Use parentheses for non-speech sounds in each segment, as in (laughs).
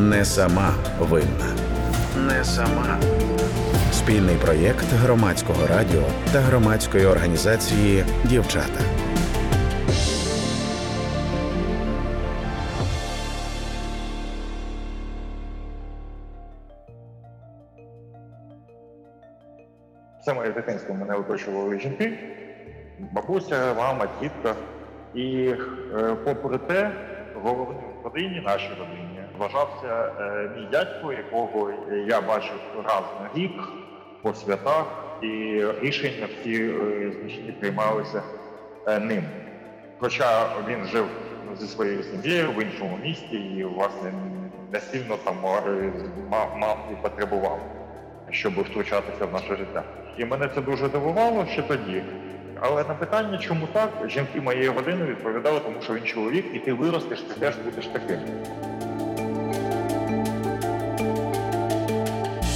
Не сама винна. Не сама. Спільний проєкт громадського радіо та громадської організації Дівчата. Все моє дитинство мене оточували жінки, бабуся, мама, тітка. І е, попри те, головним в родині, нашій родині, вважався е, мій дядько, якого я бачив раз на рік по святах, і рішення всі е, значні приймалися е, ним. Хоча він жив зі своєю сім'єю в іншому місті і, власне, не сильно там мав, мав і потребував, щоб втручатися в наше життя. І мене це дуже дивувало ще тоді. Але на питання, чому так, жінки моєї родини відповідали, тому що він чоловік, і ти виростеш, ти теж будеш таким.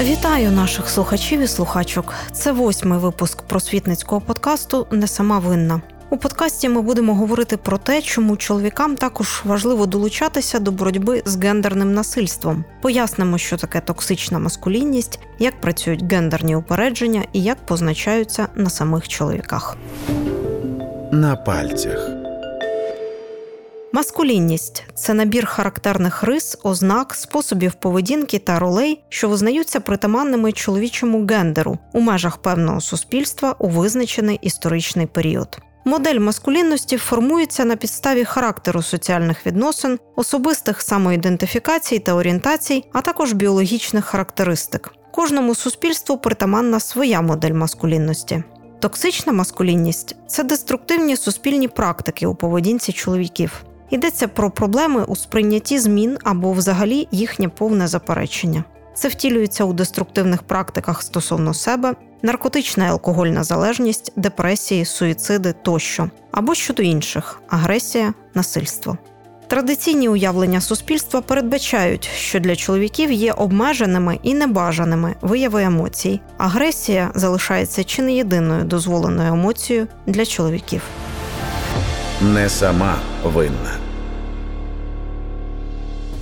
Вітаю наших слухачів і слухачок. Це восьмий випуск просвітницького подкасту Не сама винна. У подкасті ми будемо говорити про те, чому чоловікам також важливо долучатися до боротьби з гендерним насильством. Пояснимо, що таке токсична маскулінність, як працюють гендерні упередження і як позначаються на самих чоловіках. На пальцях. Маскулінність це набір характерних рис, ознак, способів поведінки та ролей, що визнаються притаманними чоловічому гендеру у межах певного суспільства у визначений історичний період. Модель маскулінності формується на підставі характеру соціальних відносин, особистих самоідентифікацій та орієнтацій, а також біологічних характеристик. Кожному суспільству притаманна своя модель маскулінності. Токсична маскулінність це деструктивні суспільні практики у поведінці чоловіків. Йдеться про проблеми у сприйнятті змін або взагалі їхнє повне заперечення. Це втілюється у деструктивних практиках стосовно себе, наркотична і алкогольна залежність, депресії, суїциди тощо, або щодо інших агресія, насильство. Традиційні уявлення суспільства передбачають, що для чоловіків є обмеженими і небажаними вияви емоцій. Агресія залишається чи не єдиною дозволеною емоцією для чоловіків. Не сама винна.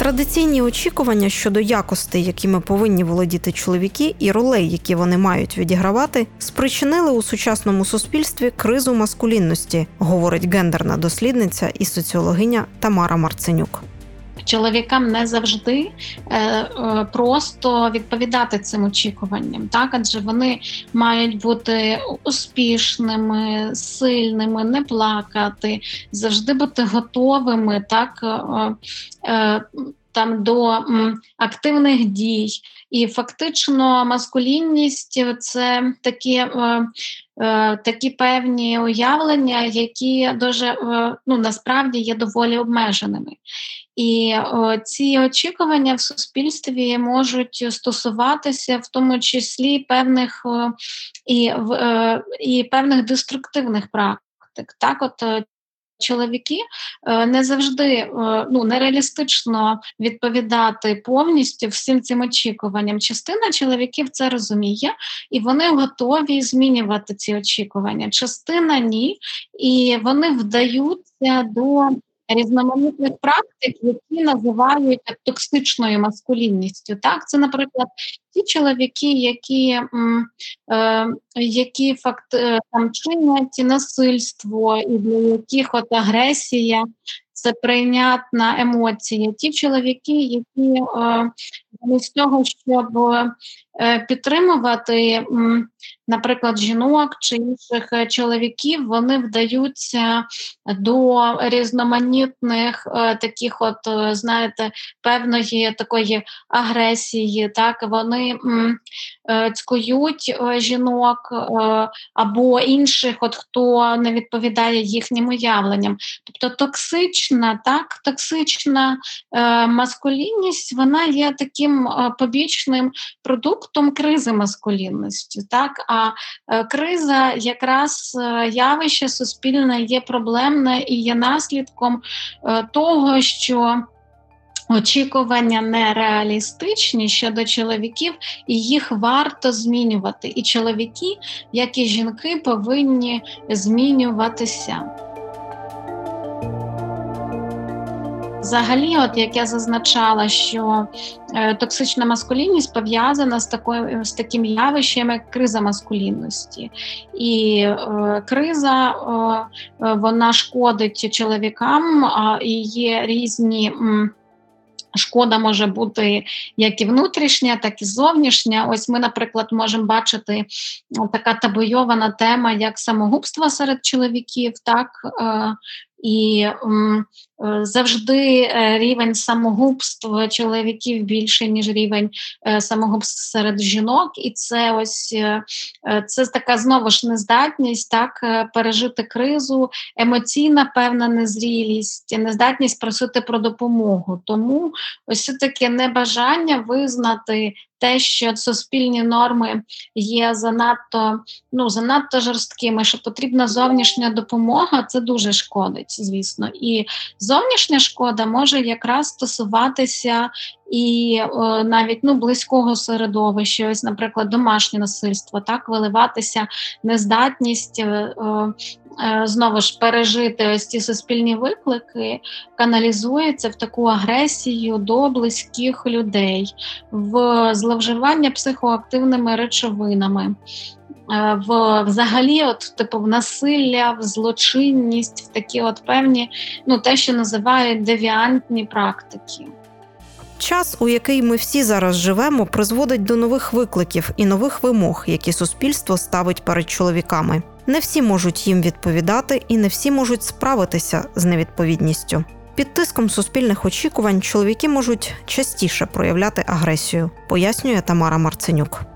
Традиційні очікування щодо якостей, якими повинні володіти чоловіки, і ролей, які вони мають відігравати, спричинили у сучасному суспільстві кризу маскулінності, говорить гендерна дослідниця і соціологиня Тамара Марценюк. Чоловікам не завжди е, е, просто відповідати цим очікуванням, так адже вони мають бути успішними, сильними, не плакати, завжди бути готовими, так е, там до активних дій. І фактично маскулінність це такі такі певні уявлення, які дуже ну насправді є доволі обмеженими. І о, ці очікування в суспільстві можуть стосуватися в тому числі певних о, і, е, і певних деструктивних практик. Так, от чоловіки е, не завжди е, ну нереалістично відповідати повністю всім цим очікуванням. Частина чоловіків це розуміє, і вони готові змінювати ці очікування. Частина ні, і вони вдаються до різноманітних практик, які називають токсичною маскулінністю. Так, це, наприклад, ті чоловіки, які е, які факт е, там чинять насильство, і для яких от агресія. Це прийнятна емоція. Ті чоловіки, які е, з того, щоб підтримувати наприклад, жінок чи інших е, чоловіків, вони вдаються до різноманітних е, таких, от е, знаєте, певної такої агресії. Так вони цькують жінок або інших, от хто не відповідає їхнім уявленням. Тобто токсична, так, токсична маскулінність, вона є таким побічним продуктом кризи маскулінності. Так, а е, криза, якраз е, явище суспільне є проблемне і є наслідком е, того, що Очікування нереалістичні щодо чоловіків, і їх варто змінювати. І чоловіки, як і жінки, повинні змінюватися. Взагалі, от як я зазначала, що е, токсична маскулінність пов'язана з такою з таким явищем, як криза маскулінності, і е, криза е, е, вона шкодить чоловікам, а і є різні. Шкода може бути як і внутрішня, так і зовнішня. Ось ми, наприклад, можемо бачити ну, така табойована тема, як самогубство серед чоловіків, так е, і е, завжди е, рівень самогубств чоловіків більше, ніж рівень е, самогубств серед жінок, і це ось це така знову ж нездатність так пережити кризу, емоційна певна незрілість, нездатність просити про допомогу. Тому ось таке небажання визнати те, що суспільні норми є занадто ну занадто жорсткими, що потрібна зовнішня допомога, це дуже шкодить, звісно. І зовнішня шкода може якраз стосуватися і е, навіть ну близького середовища, ось, наприклад, домашнє насильство, так виливатися нездатність. Е, е, Знову ж пережити ось ці суспільні виклики, каналізується в таку агресію до близьких людей, в зловживання психоактивними речовинами, в взагалі, от типу в насилля, в злочинність, в такі от певні, ну те, що називають девіантні практики. Час, у який ми всі зараз живемо, призводить до нових викликів і нових вимог, які суспільство ставить перед чоловіками. Не всі можуть їм відповідати, і не всі можуть справитися з невідповідністю. Під тиском суспільних очікувань чоловіки можуть частіше проявляти агресію, пояснює Тамара Марценюк.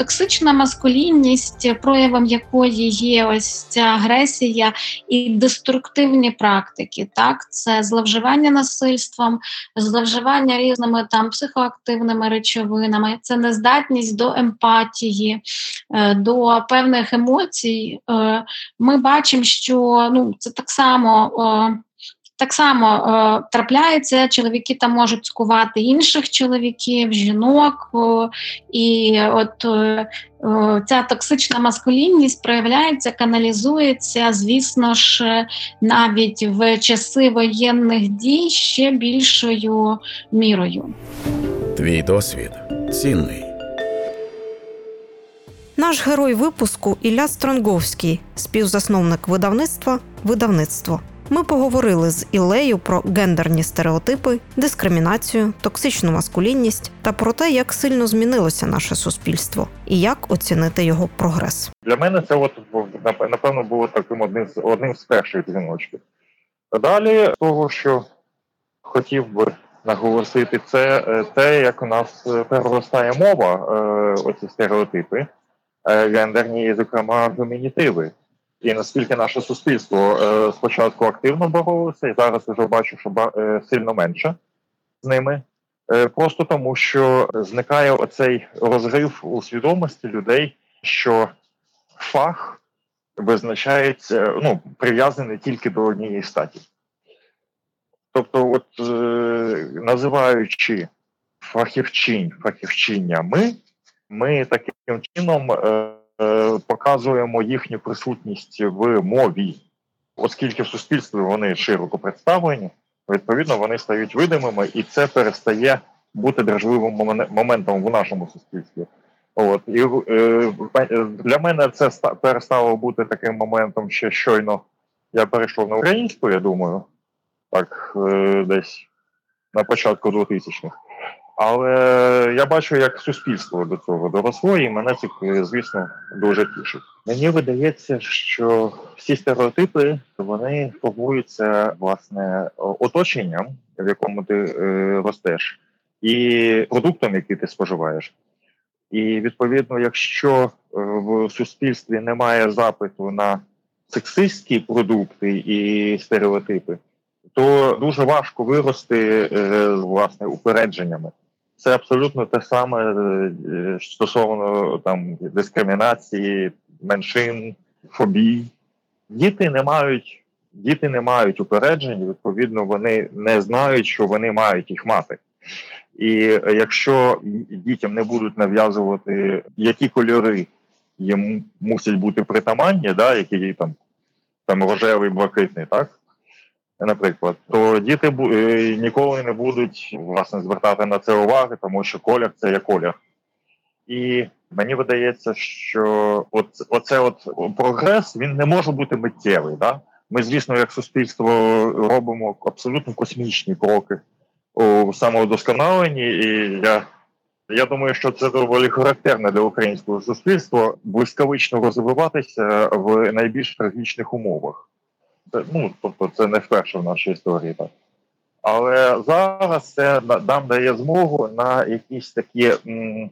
Токсична маскулінність, проявом якої є ось ця агресія і деструктивні практики, так це зловживання насильством, зловживання різними там психоактивними речовинами, це нездатність до емпатії, е, до певних емоцій. Е, Ми бачимо, що ну це так само. Так само е, трапляється, чоловіки там можуть скувати інших чоловіків, жінок, е, і от е, ця токсична маскулінність проявляється, каналізується, звісно ж, навіть в часи воєнних дій ще більшою мірою. Твій досвід цінний. Наш герой випуску Ілля Стронговський, співзасновник видавництва Видавництво. Ми поговорили з Іллею про гендерні стереотипи, дискримінацію, токсичну маскулінність та про те, як сильно змінилося наше суспільство і як оцінити його прогрес. Для мене це от напевно було таким одним з одним з перших дзвіночків. Далі того, що хотів би наголосити, це е, те, як у нас е, переростає мова, е, оці стереотипи гендерні, зокрема, фемінітиви. І наскільки наше суспільство е, спочатку активно боролося, і зараз вже бачу, що е, сильно менше з ними. Е, Просто тому, що зникає оцей розрив у свідомості людей, що фах визначається, ну, прив'язаний тільки до однієї статі. Тобто, от називаючи фахівчинь, фахівчиня ми, таким чином показуємо їхню присутність в мові, оскільки в суспільстві вони широко представлені, відповідно, вони стають видимими, і це перестає бути дражливим моментом в нашому суспільстві. От і е, е, для мене це ста- перестало бути таким моментом ще щойно. Я перейшов на українську, я думаю, так е, десь на початку 2000-х. Але я бачу, як суспільство до цього доросло, і мене це, звісно, дуже тішить. Мені видається, що всі стереотипи вони формуються власне оточенням, в якому ти е, ростеш, і продуктом, який ти споживаєш. І відповідно, якщо е, в суспільстві немає запиту на сексистські продукти і стереотипи, то дуже важко вирости е, власне упередженнями. Це абсолютно те саме е, стосовно там дискримінації, меншин, фобій. Діти не мають, діти не мають упереджень, відповідно, вони не знають, що вони мають їх мати. І е, якщо дітям не будуть нав'язувати, які кольори їм мусять бути притаманні, да, які там, там рожевий, блакитний, так? Наприклад, то діти е, ніколи не будуть власне звертати на це уваги, тому що колір це є колір. І мені видається, що от оце от прогрес він не може бути миттєвий. Да? Ми, звісно, як суспільство робимо абсолютно космічні кроки у самовдосконаленні, і я, я думаю, що це доволі характерне для українського суспільства блискавично розвиватися в найбільш трагічних умовах. Це, ну, тобто, це не вперше в нашій історії так. Але зараз це нам дає змогу на якісь такі м,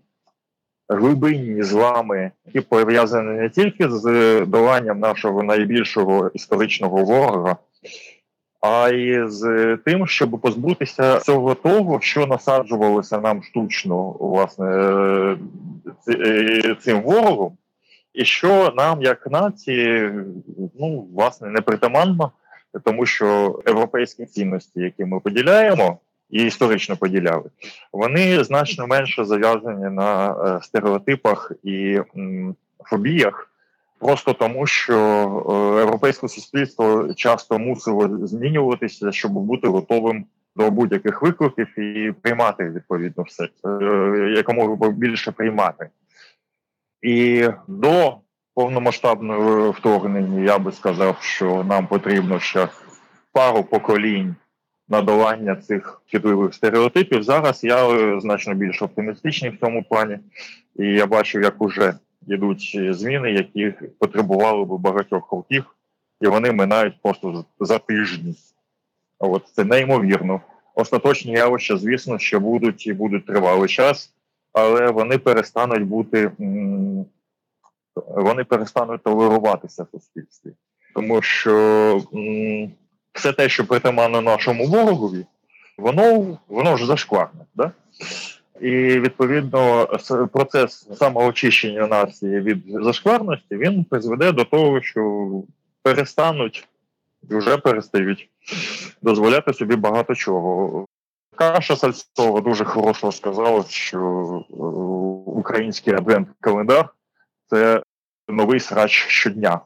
глибинні злами, які пов'язані не тільки з доланням нашого найбільшого історичного ворога, а й з тим, щоб позбутися всього того, що насаджувалося нам штучно, власне, е, е, цим ворогом, і що нам, як нації, ну власне непритаманно, тому що європейські цінності, які ми поділяємо і історично поділяли, вони значно менше зав'язані на е, стереотипах і м, фобіях, просто тому, що е, європейське суспільство часто мусило змінюватися, щоб бути готовим до будь-яких викликів і приймати відповідно все е, якомога більше приймати. І до повномасштабного вторгнення я би сказав, що нам потрібно ще пару поколінь на долання цих шкідливих стереотипів. Зараз я е, значно більш оптимістичний в цьому плані, і я бачу, як уже йдуть зміни, які потребували би багатьох років, і вони минають просто за тижні. От це неймовірно. Остаточні явища, звісно, ще будуть і будуть тривалий час, але вони перестануть бути вони перестануть толеруватися в суспільстві, тому що все те, що притаманно нашому ворогові, воно воно ж зашкварне. Да? І відповідно процес самоочищення нації від зашкварності він призведе до того, що перестануть і вже перестають дозволяти собі багато чого. Каша Сальцова дуже хорошо сказала, що е, український адвент-календар це новий срач щодня.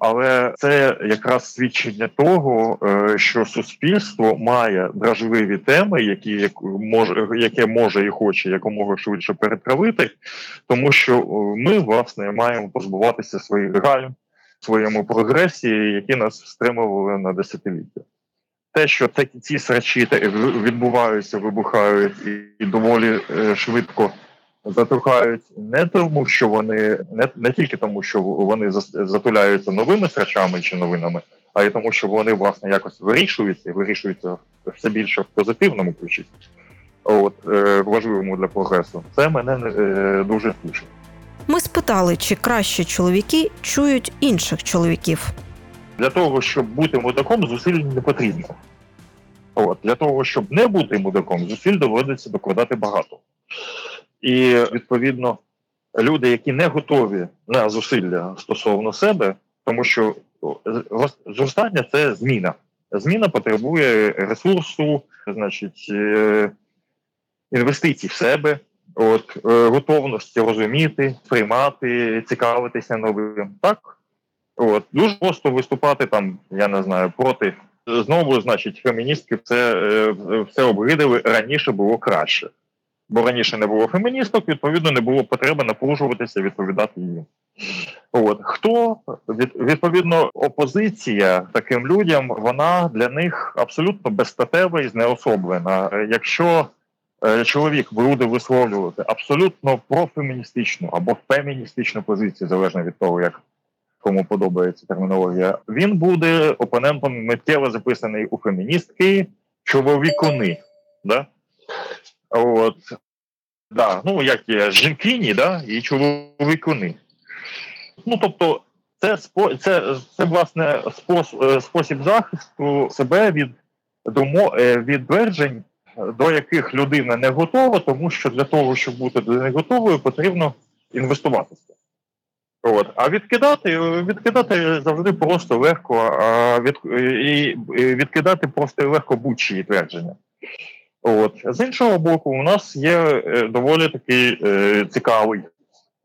Але це якраз свідчення того, е, що суспільство має дражливі теми, які може, яке може і хоче якомога швидше перетравити, тому що е, ми власне маємо позбуватися своїх гальм своєму прогресі, які нас стримували на десятиліття. Те, що такі ці срачі відбуваються, вибухають і, доволі е, швидко затухають не тому, що вони не, не тільки тому, що вони затуляються новими срачами чи новинами, а й тому, що вони власне якось вирішуються і вирішуються все більше в позитивному ключі. От е, важливому для прогресу. Це мене е, дуже тішить. Ми спитали, чи краще чоловіки чують інших чоловіків. Для того, щоб бути мудаком, зусиль не потрібно. От, для того, щоб не бути мудаком, зусиль доводиться докладати багато. І відповідно, люди, які не готові на зусилля стосовно себе, тому що зростання це зміна. Зміна потребує ресурсу, значить, е, інвестицій в себе, от, е, готовності розуміти, приймати, цікавитися новим. Так? От, дуже просто виступати там, я не знаю, проти. Знову, значить, феміністки це е, все обгидали, раніше було краще. Бо раніше не було феміністок, відповідно, не було потреби напружуватися, відповідати їм. От хто від, відповідно опозиція таким людям, вона для них абсолютно безстатева і знеособлена. Е, Якщо е, чоловік буде висловлювати абсолютно профеміністичну або феміністичну позицію, залежно від того, як кому подобається термінологія, він буде опонентом миттєво записаний у феміністки чоловікуни. Да? От. Да, ну як є жінкині, да, і чоловікуни. Ну тобто, це це, це власне е, спосіб захисту себе від домо, е, від тверджень, до яких людина не готова, тому що для того, щоб бути до них готовою, потрібно інвестуватися. От. А відкидати, відкидати завжди просто легко, а від, і відкидати просто легко будь-чиї твердження. От. З іншого боку, у нас є е, доволі такий е, цікавий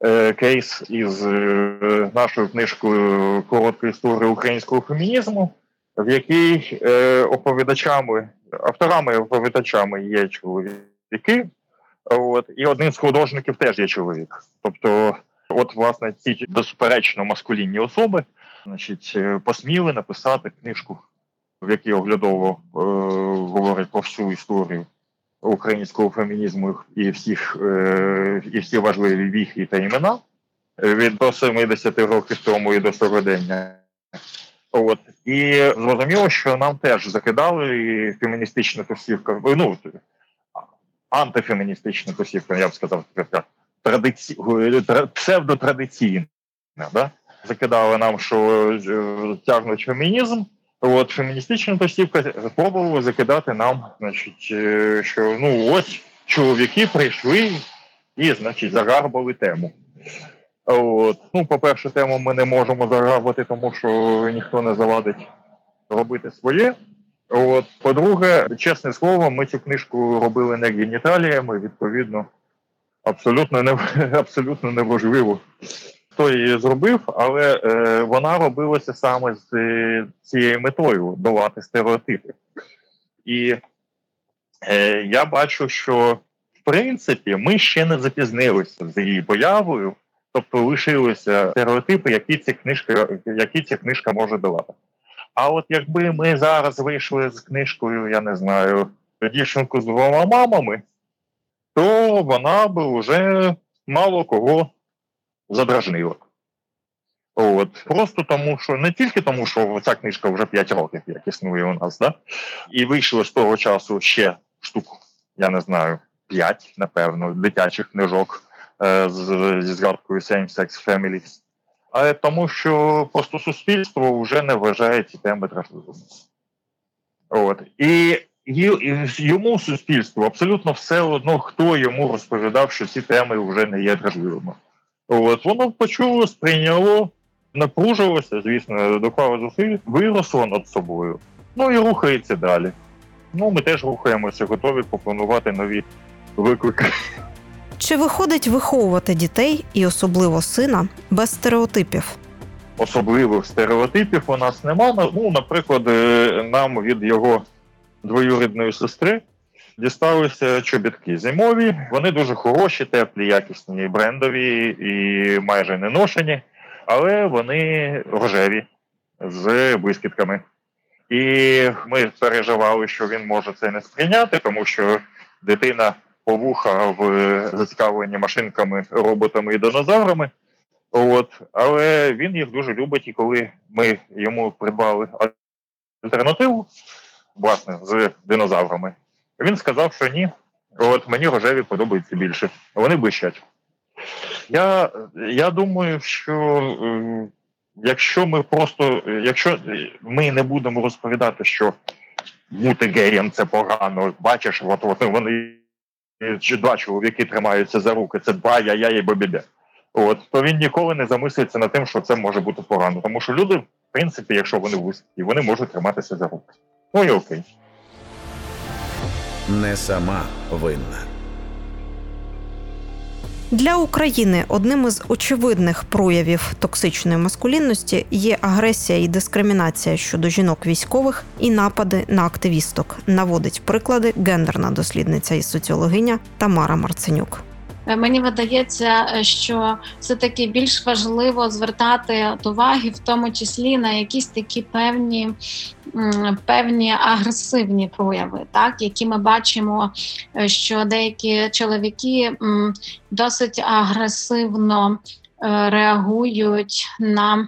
е, кейс із е, нашою книжкою Коротка історія українського фемінізму, в якій е, оповідачами, авторами-оповідачами є чоловіки, от, і одним з художників теж є чоловік. Тобто, от, власне, ці безперечно маскулінні особи значить, е, посміли написати книжку, в якій оглядово е, говорить про всю історію українського фемінізму і всіх е, і всі важливі віхи та імена е, від до 70 років тому і до сьогодення. От і зрозуміло, що нам теж закидали і феміністична тусівка, ну антифеміністична тусівка, я б сказав, така традиці... псевдотрадиційна. Да? Закидали нам, що е, тягнуть фемінізм. От феміністична тусівка спробувала закидати нам, значить, е, що ну ось чоловіки прийшли і, значить, загарбали тему. От. Ну, по-перше, тему ми не можемо загарбати, тому що ніхто не завадить робити своє. От, По-друге, чесне слово, ми цю книжку робили не геніталіями, відповідно, абсолютно не (laughs) абсолютно неважливо, хто її зробив, але е, вона робилася саме з е, цією метою долати стереотипи. І е, я бачу, що в принципі ми ще не запізнилися з її появою, тобто лишилися стереотипи, які ця книжка, які ця книжка може давати. А от якби ми зараз вийшли з книжкою, я не знаю, дівчинку з двома мамами, то вона би вже мало кого задражнила. От. Просто тому, що не тільки тому, що ця книжка вже 5 років, як існує у нас, да? і вийшло з того часу ще штук, я не знаю, 5, напевно, дитячих книжок е, з, зі згадкою Same Sex Families але тому, що просто суспільство вже не вважає ці теми дражливими. От. І йому суспільству абсолютно все одно, хто йому розповідав, що ці теми вже не є дражливими. От воно почуло, сприйняло, напружилося, звісно, доклало зусиль, виросло над собою. Ну і рухається далі. Ну, ми теж рухаємося, готові пропонувати нові виклики. Чи виходить виховувати дітей і особливо сина без стереотипів? Особливих стереотипів у нас нема. Ну, наприклад, е, нам від його двоюрідної сестри дісталися чобітки зимові. Вони дуже хороші, теплі, якісні, брендові і майже не ношені, але вони рожеві з блискітками. І ми переживали, що він може це не сприйняти, тому що дитина повуха в зацікавленні машинками, роботами і динозаврами. От, але він їх дуже любить, і коли ми йому придбали альтернативу, власне, з динозаврами, він сказав, що ні, от мені рожеві подобаються більше. Вони блищать. Я я думаю, що е, якщо ми просто, якщо ми не будемо розповідати, що бути геєм це погано, бачиш, от, от вони чи два чоловіки тримаються за руки, це два я-я і бобіде. От то він ніколи не замислюється над тим, що це може бути погано. Тому що люди, в принципі, якщо вони високі, вони можуть триматися за руки. Ну і окей. Не сама винна. Для України одним із очевидних проявів токсичної маскулінності є агресія і дискримінація щодо жінок військових і напади на активісток. Наводить приклади гендерна дослідниця і соціологиня Тамара Марценюк. Е, мені видається, е, що все таки більш важливо звертати уваги, в тому числі на якісь такі певні певні агресивні прояви, так які ми бачимо, е, що деякі чоловіки досить агресивно реагують на.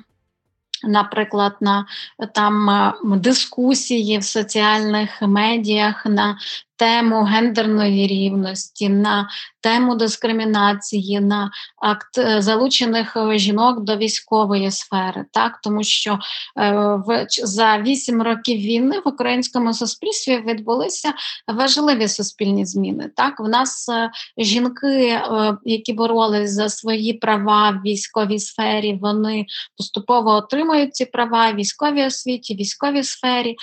Наприклад, на там дискусії в соціальних медіях на тему гендерної рівності, на тему дискримінації, на акт е, залучених е, жінок до військової сфери, так тому що е, в за вісім років війни в українському суспільстві відбулися важливі суспільні зміни. Так, в нас жінки, які боролись за свої права в військовій сфері, вони поступово отримують ці права в військовій освіті, військовій сфері,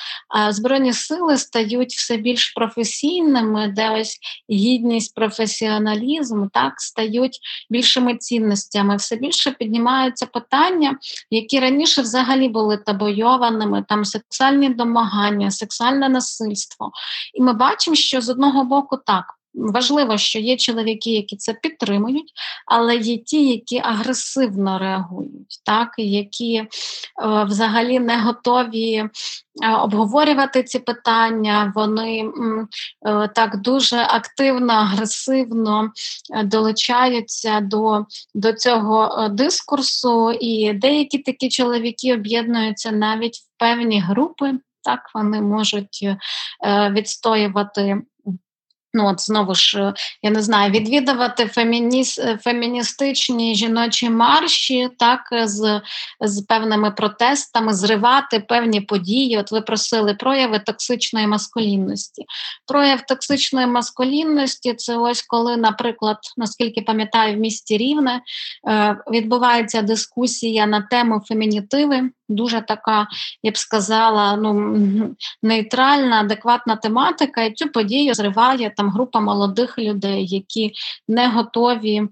збройні сили стають все більш професійними емоційними, де ось гідність, професіоналізм так стають більшими цінностями. Все більше піднімаються питання, які раніше взагалі були табойованими, там сексуальні домагання, сексуальне насильство. І ми бачимо, що з одного боку так. Важливо, що є чоловіки, які це підтримують, але є ті, які агресивно реагують, так які е, взагалі не готові е, обговорювати ці питання. Вони е, так дуже активно, агресивно е, долучаються до, до цього дискурсу, і деякі такі чоловіки об'єднуються навіть в певні групи. Так, вони можуть відстоювати Ну, от знову ж, е, я не знаю, відвідувати фемініс, е, феміністичні жіночі марші, так, е, з з певними протестами, зривати певні події. От ви просили прояви токсичної маскулінності. Прояв токсичної маскулінності це ось коли, наприклад, наскільки пам'ятаю, в місті Рівне відбувається дискусія на тему фемінітиви дуже така, я б сказала, ну нейтральна, адекватна тематика, і цю подію зриває там група молодих людей, які не готові.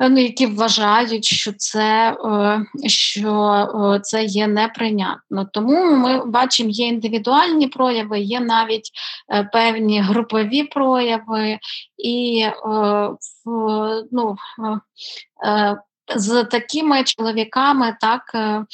Ну, які вважають, що це е, що е, це є неприйнятно. Тому ми бачимо, є індивідуальні прояви, є навіть е, певні групові прояви, і ну, з такими чоловіками так е,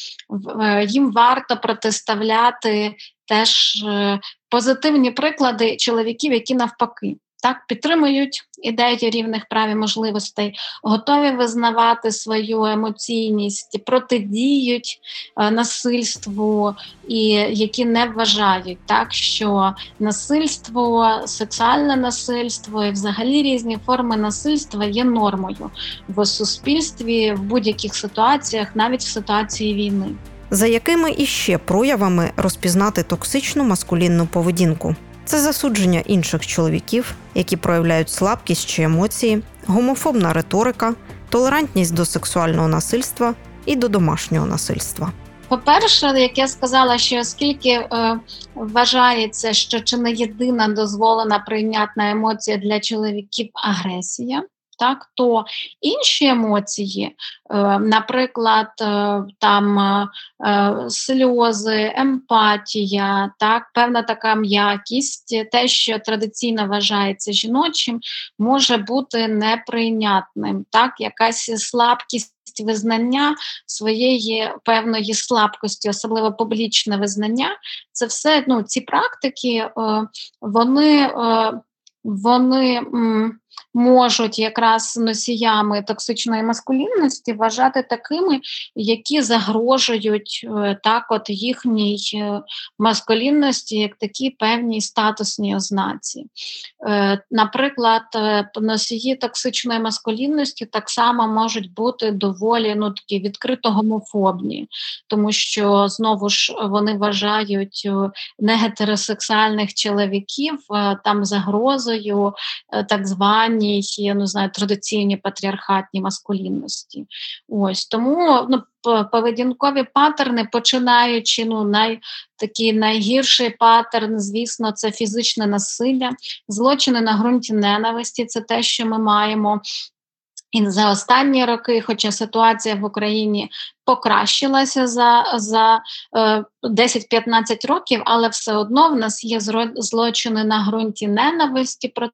е, їм варто протиставляти теж е, позитивні приклади чоловіків, які навпаки так підтримують ідею рівних прав і можливостей, готові визнавати свою емоційність, протидіють е, насильству, і які не вважають так, що насильство, сексуальне насильство і взагалі різні форми насильства є нормою в суспільстві в будь-яких ситуаціях, навіть в ситуації війни. За якими іще проявами розпізнати токсичну маскулінну поведінку? Це засудження інших чоловіків, які проявляють слабкість чи емоції, гомофобна риторика, толерантність до сексуального насильства і до домашнього насильства. По-перше, як я сказала, що оскільки е, вважається, що чи не єдина дозволена прийнятна емоція для чоловіків агресія, так то інші емоції, е, наприклад, е, там е, сльози, емпатія, так, певна така м'якість, те, що традиційно вважається жіночим, може бути неприйнятним, так, якась слабкість. Визнання своєї певної слабкості, особливо публічне визнання, це все ну, ці практики, вони вони можуть якраз носіями токсичної маскулінності вважати такими, які загрожують е, так, от їхній е, маскулінності, як такі певні статусні ознаці. Е, наприклад, носії токсичної маскулінності так само можуть бути доволі ну, такі відкрито гомофобні, тому що знову ж вони вважають негетеросексуальних чоловіків там загрозою так звані званій, я не знаю, традиційні патріархатні маскулінності. Ось тому ну, поведінкові паттерни, починаючи ну, най, такий найгірший паттерн, звісно, це фізичне насилля, злочини на ґрунті ненависті. Це те, що ми маємо. І за останні роки, хоча ситуація в Україні покращилася за за е, 10-15 років, але все одно в нас є злочини на ґрунті ненависті проти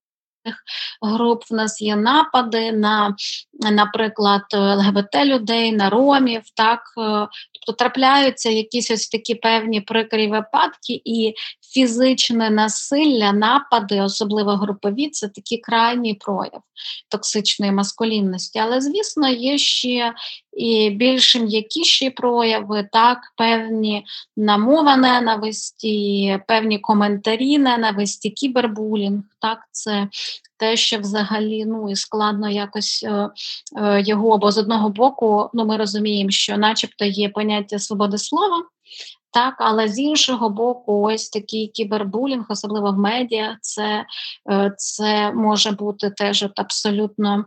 груп. В нас є напади на, наприклад, ЛГБТ людей, на ромів. так, е, Тобто трапляються якісь ось такі певні прикрі випадки, і фізичне насилля, напади, особливо групові, це такий крайній прояв токсичної маскулінності. Але, звісно, є ще і більш м'якіші прояви, так, певні намова ненависті, певні коментарі ненависті, кібербулінг. Так, це те, що взагалі ну і складно якось е, е, його, бо з одного боку, ну ми розуміємо, що, начебто, є поняття свободи слова. Так, але з іншого боку, ось такий кібербулінг, особливо в медіа, це е, це може бути теж от абсолютно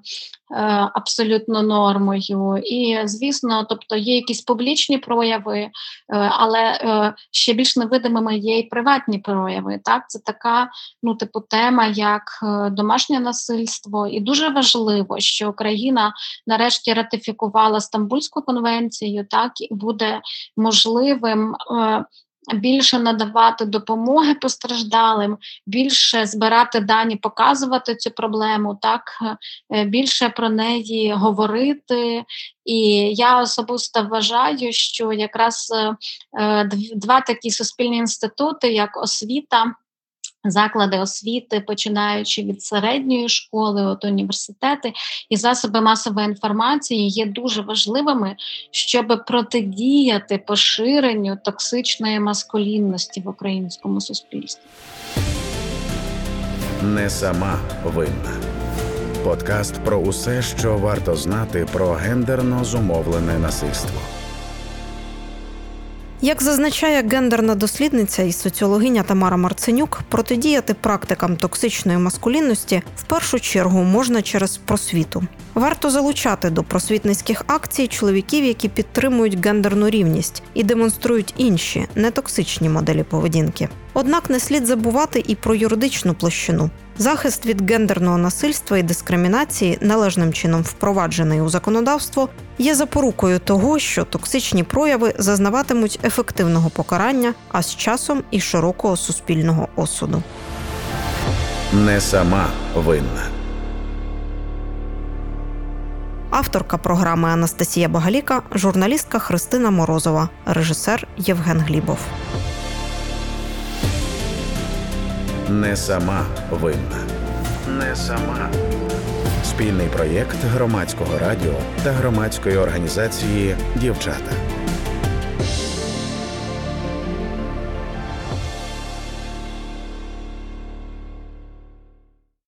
абсолютно нормою. І, звісно, тобто є якісь публічні прояви, е, але е, ще більш невидимими є і приватні прояви. Так, це така, ну, типу, тема, як е, домашнє насильство, і дуже важливо, що Україна нарешті ратифікувала Стамбульську конвенцію, так і буде можливим. Більше надавати допомоги постраждалим, більше збирати дані, показувати цю проблему, так е, більше про неї говорити. І я особисто вважаю, що якраз е, е, два такі суспільні інститути, як освіта. Заклади освіти, починаючи від середньої школи, от університети і засоби масової інформації є дуже важливими, щоб протидіяти поширенню токсичної маскулінності в українському суспільстві. Не сама винна. Подкаст про усе, що варто знати про гендерно зумовлене насильство. Як зазначає гендерна дослідниця і соціологиня Тамара Марценюк, протидіяти практикам токсичної маскулінності в першу чергу можна через просвіту. Варто залучати до просвітницьких акцій чоловіків, які підтримують гендерну рівність і демонструють інші нетоксичні моделі поведінки. Однак не слід забувати і про юридичну площину. Захист від гендерного насильства і дискримінації, належним чином впроваджений у законодавство, є запорукою того, що токсичні прояви зазнаватимуть ефективного покарання, а з часом і широкого суспільного осуду. Не сама винна. Авторка програми Анастасія Багаліка, журналістка Христина Морозова, режисер Євген Глібов. Не сама винна. Не сама. Спільний проєкт громадського радіо та громадської організації Дівчата.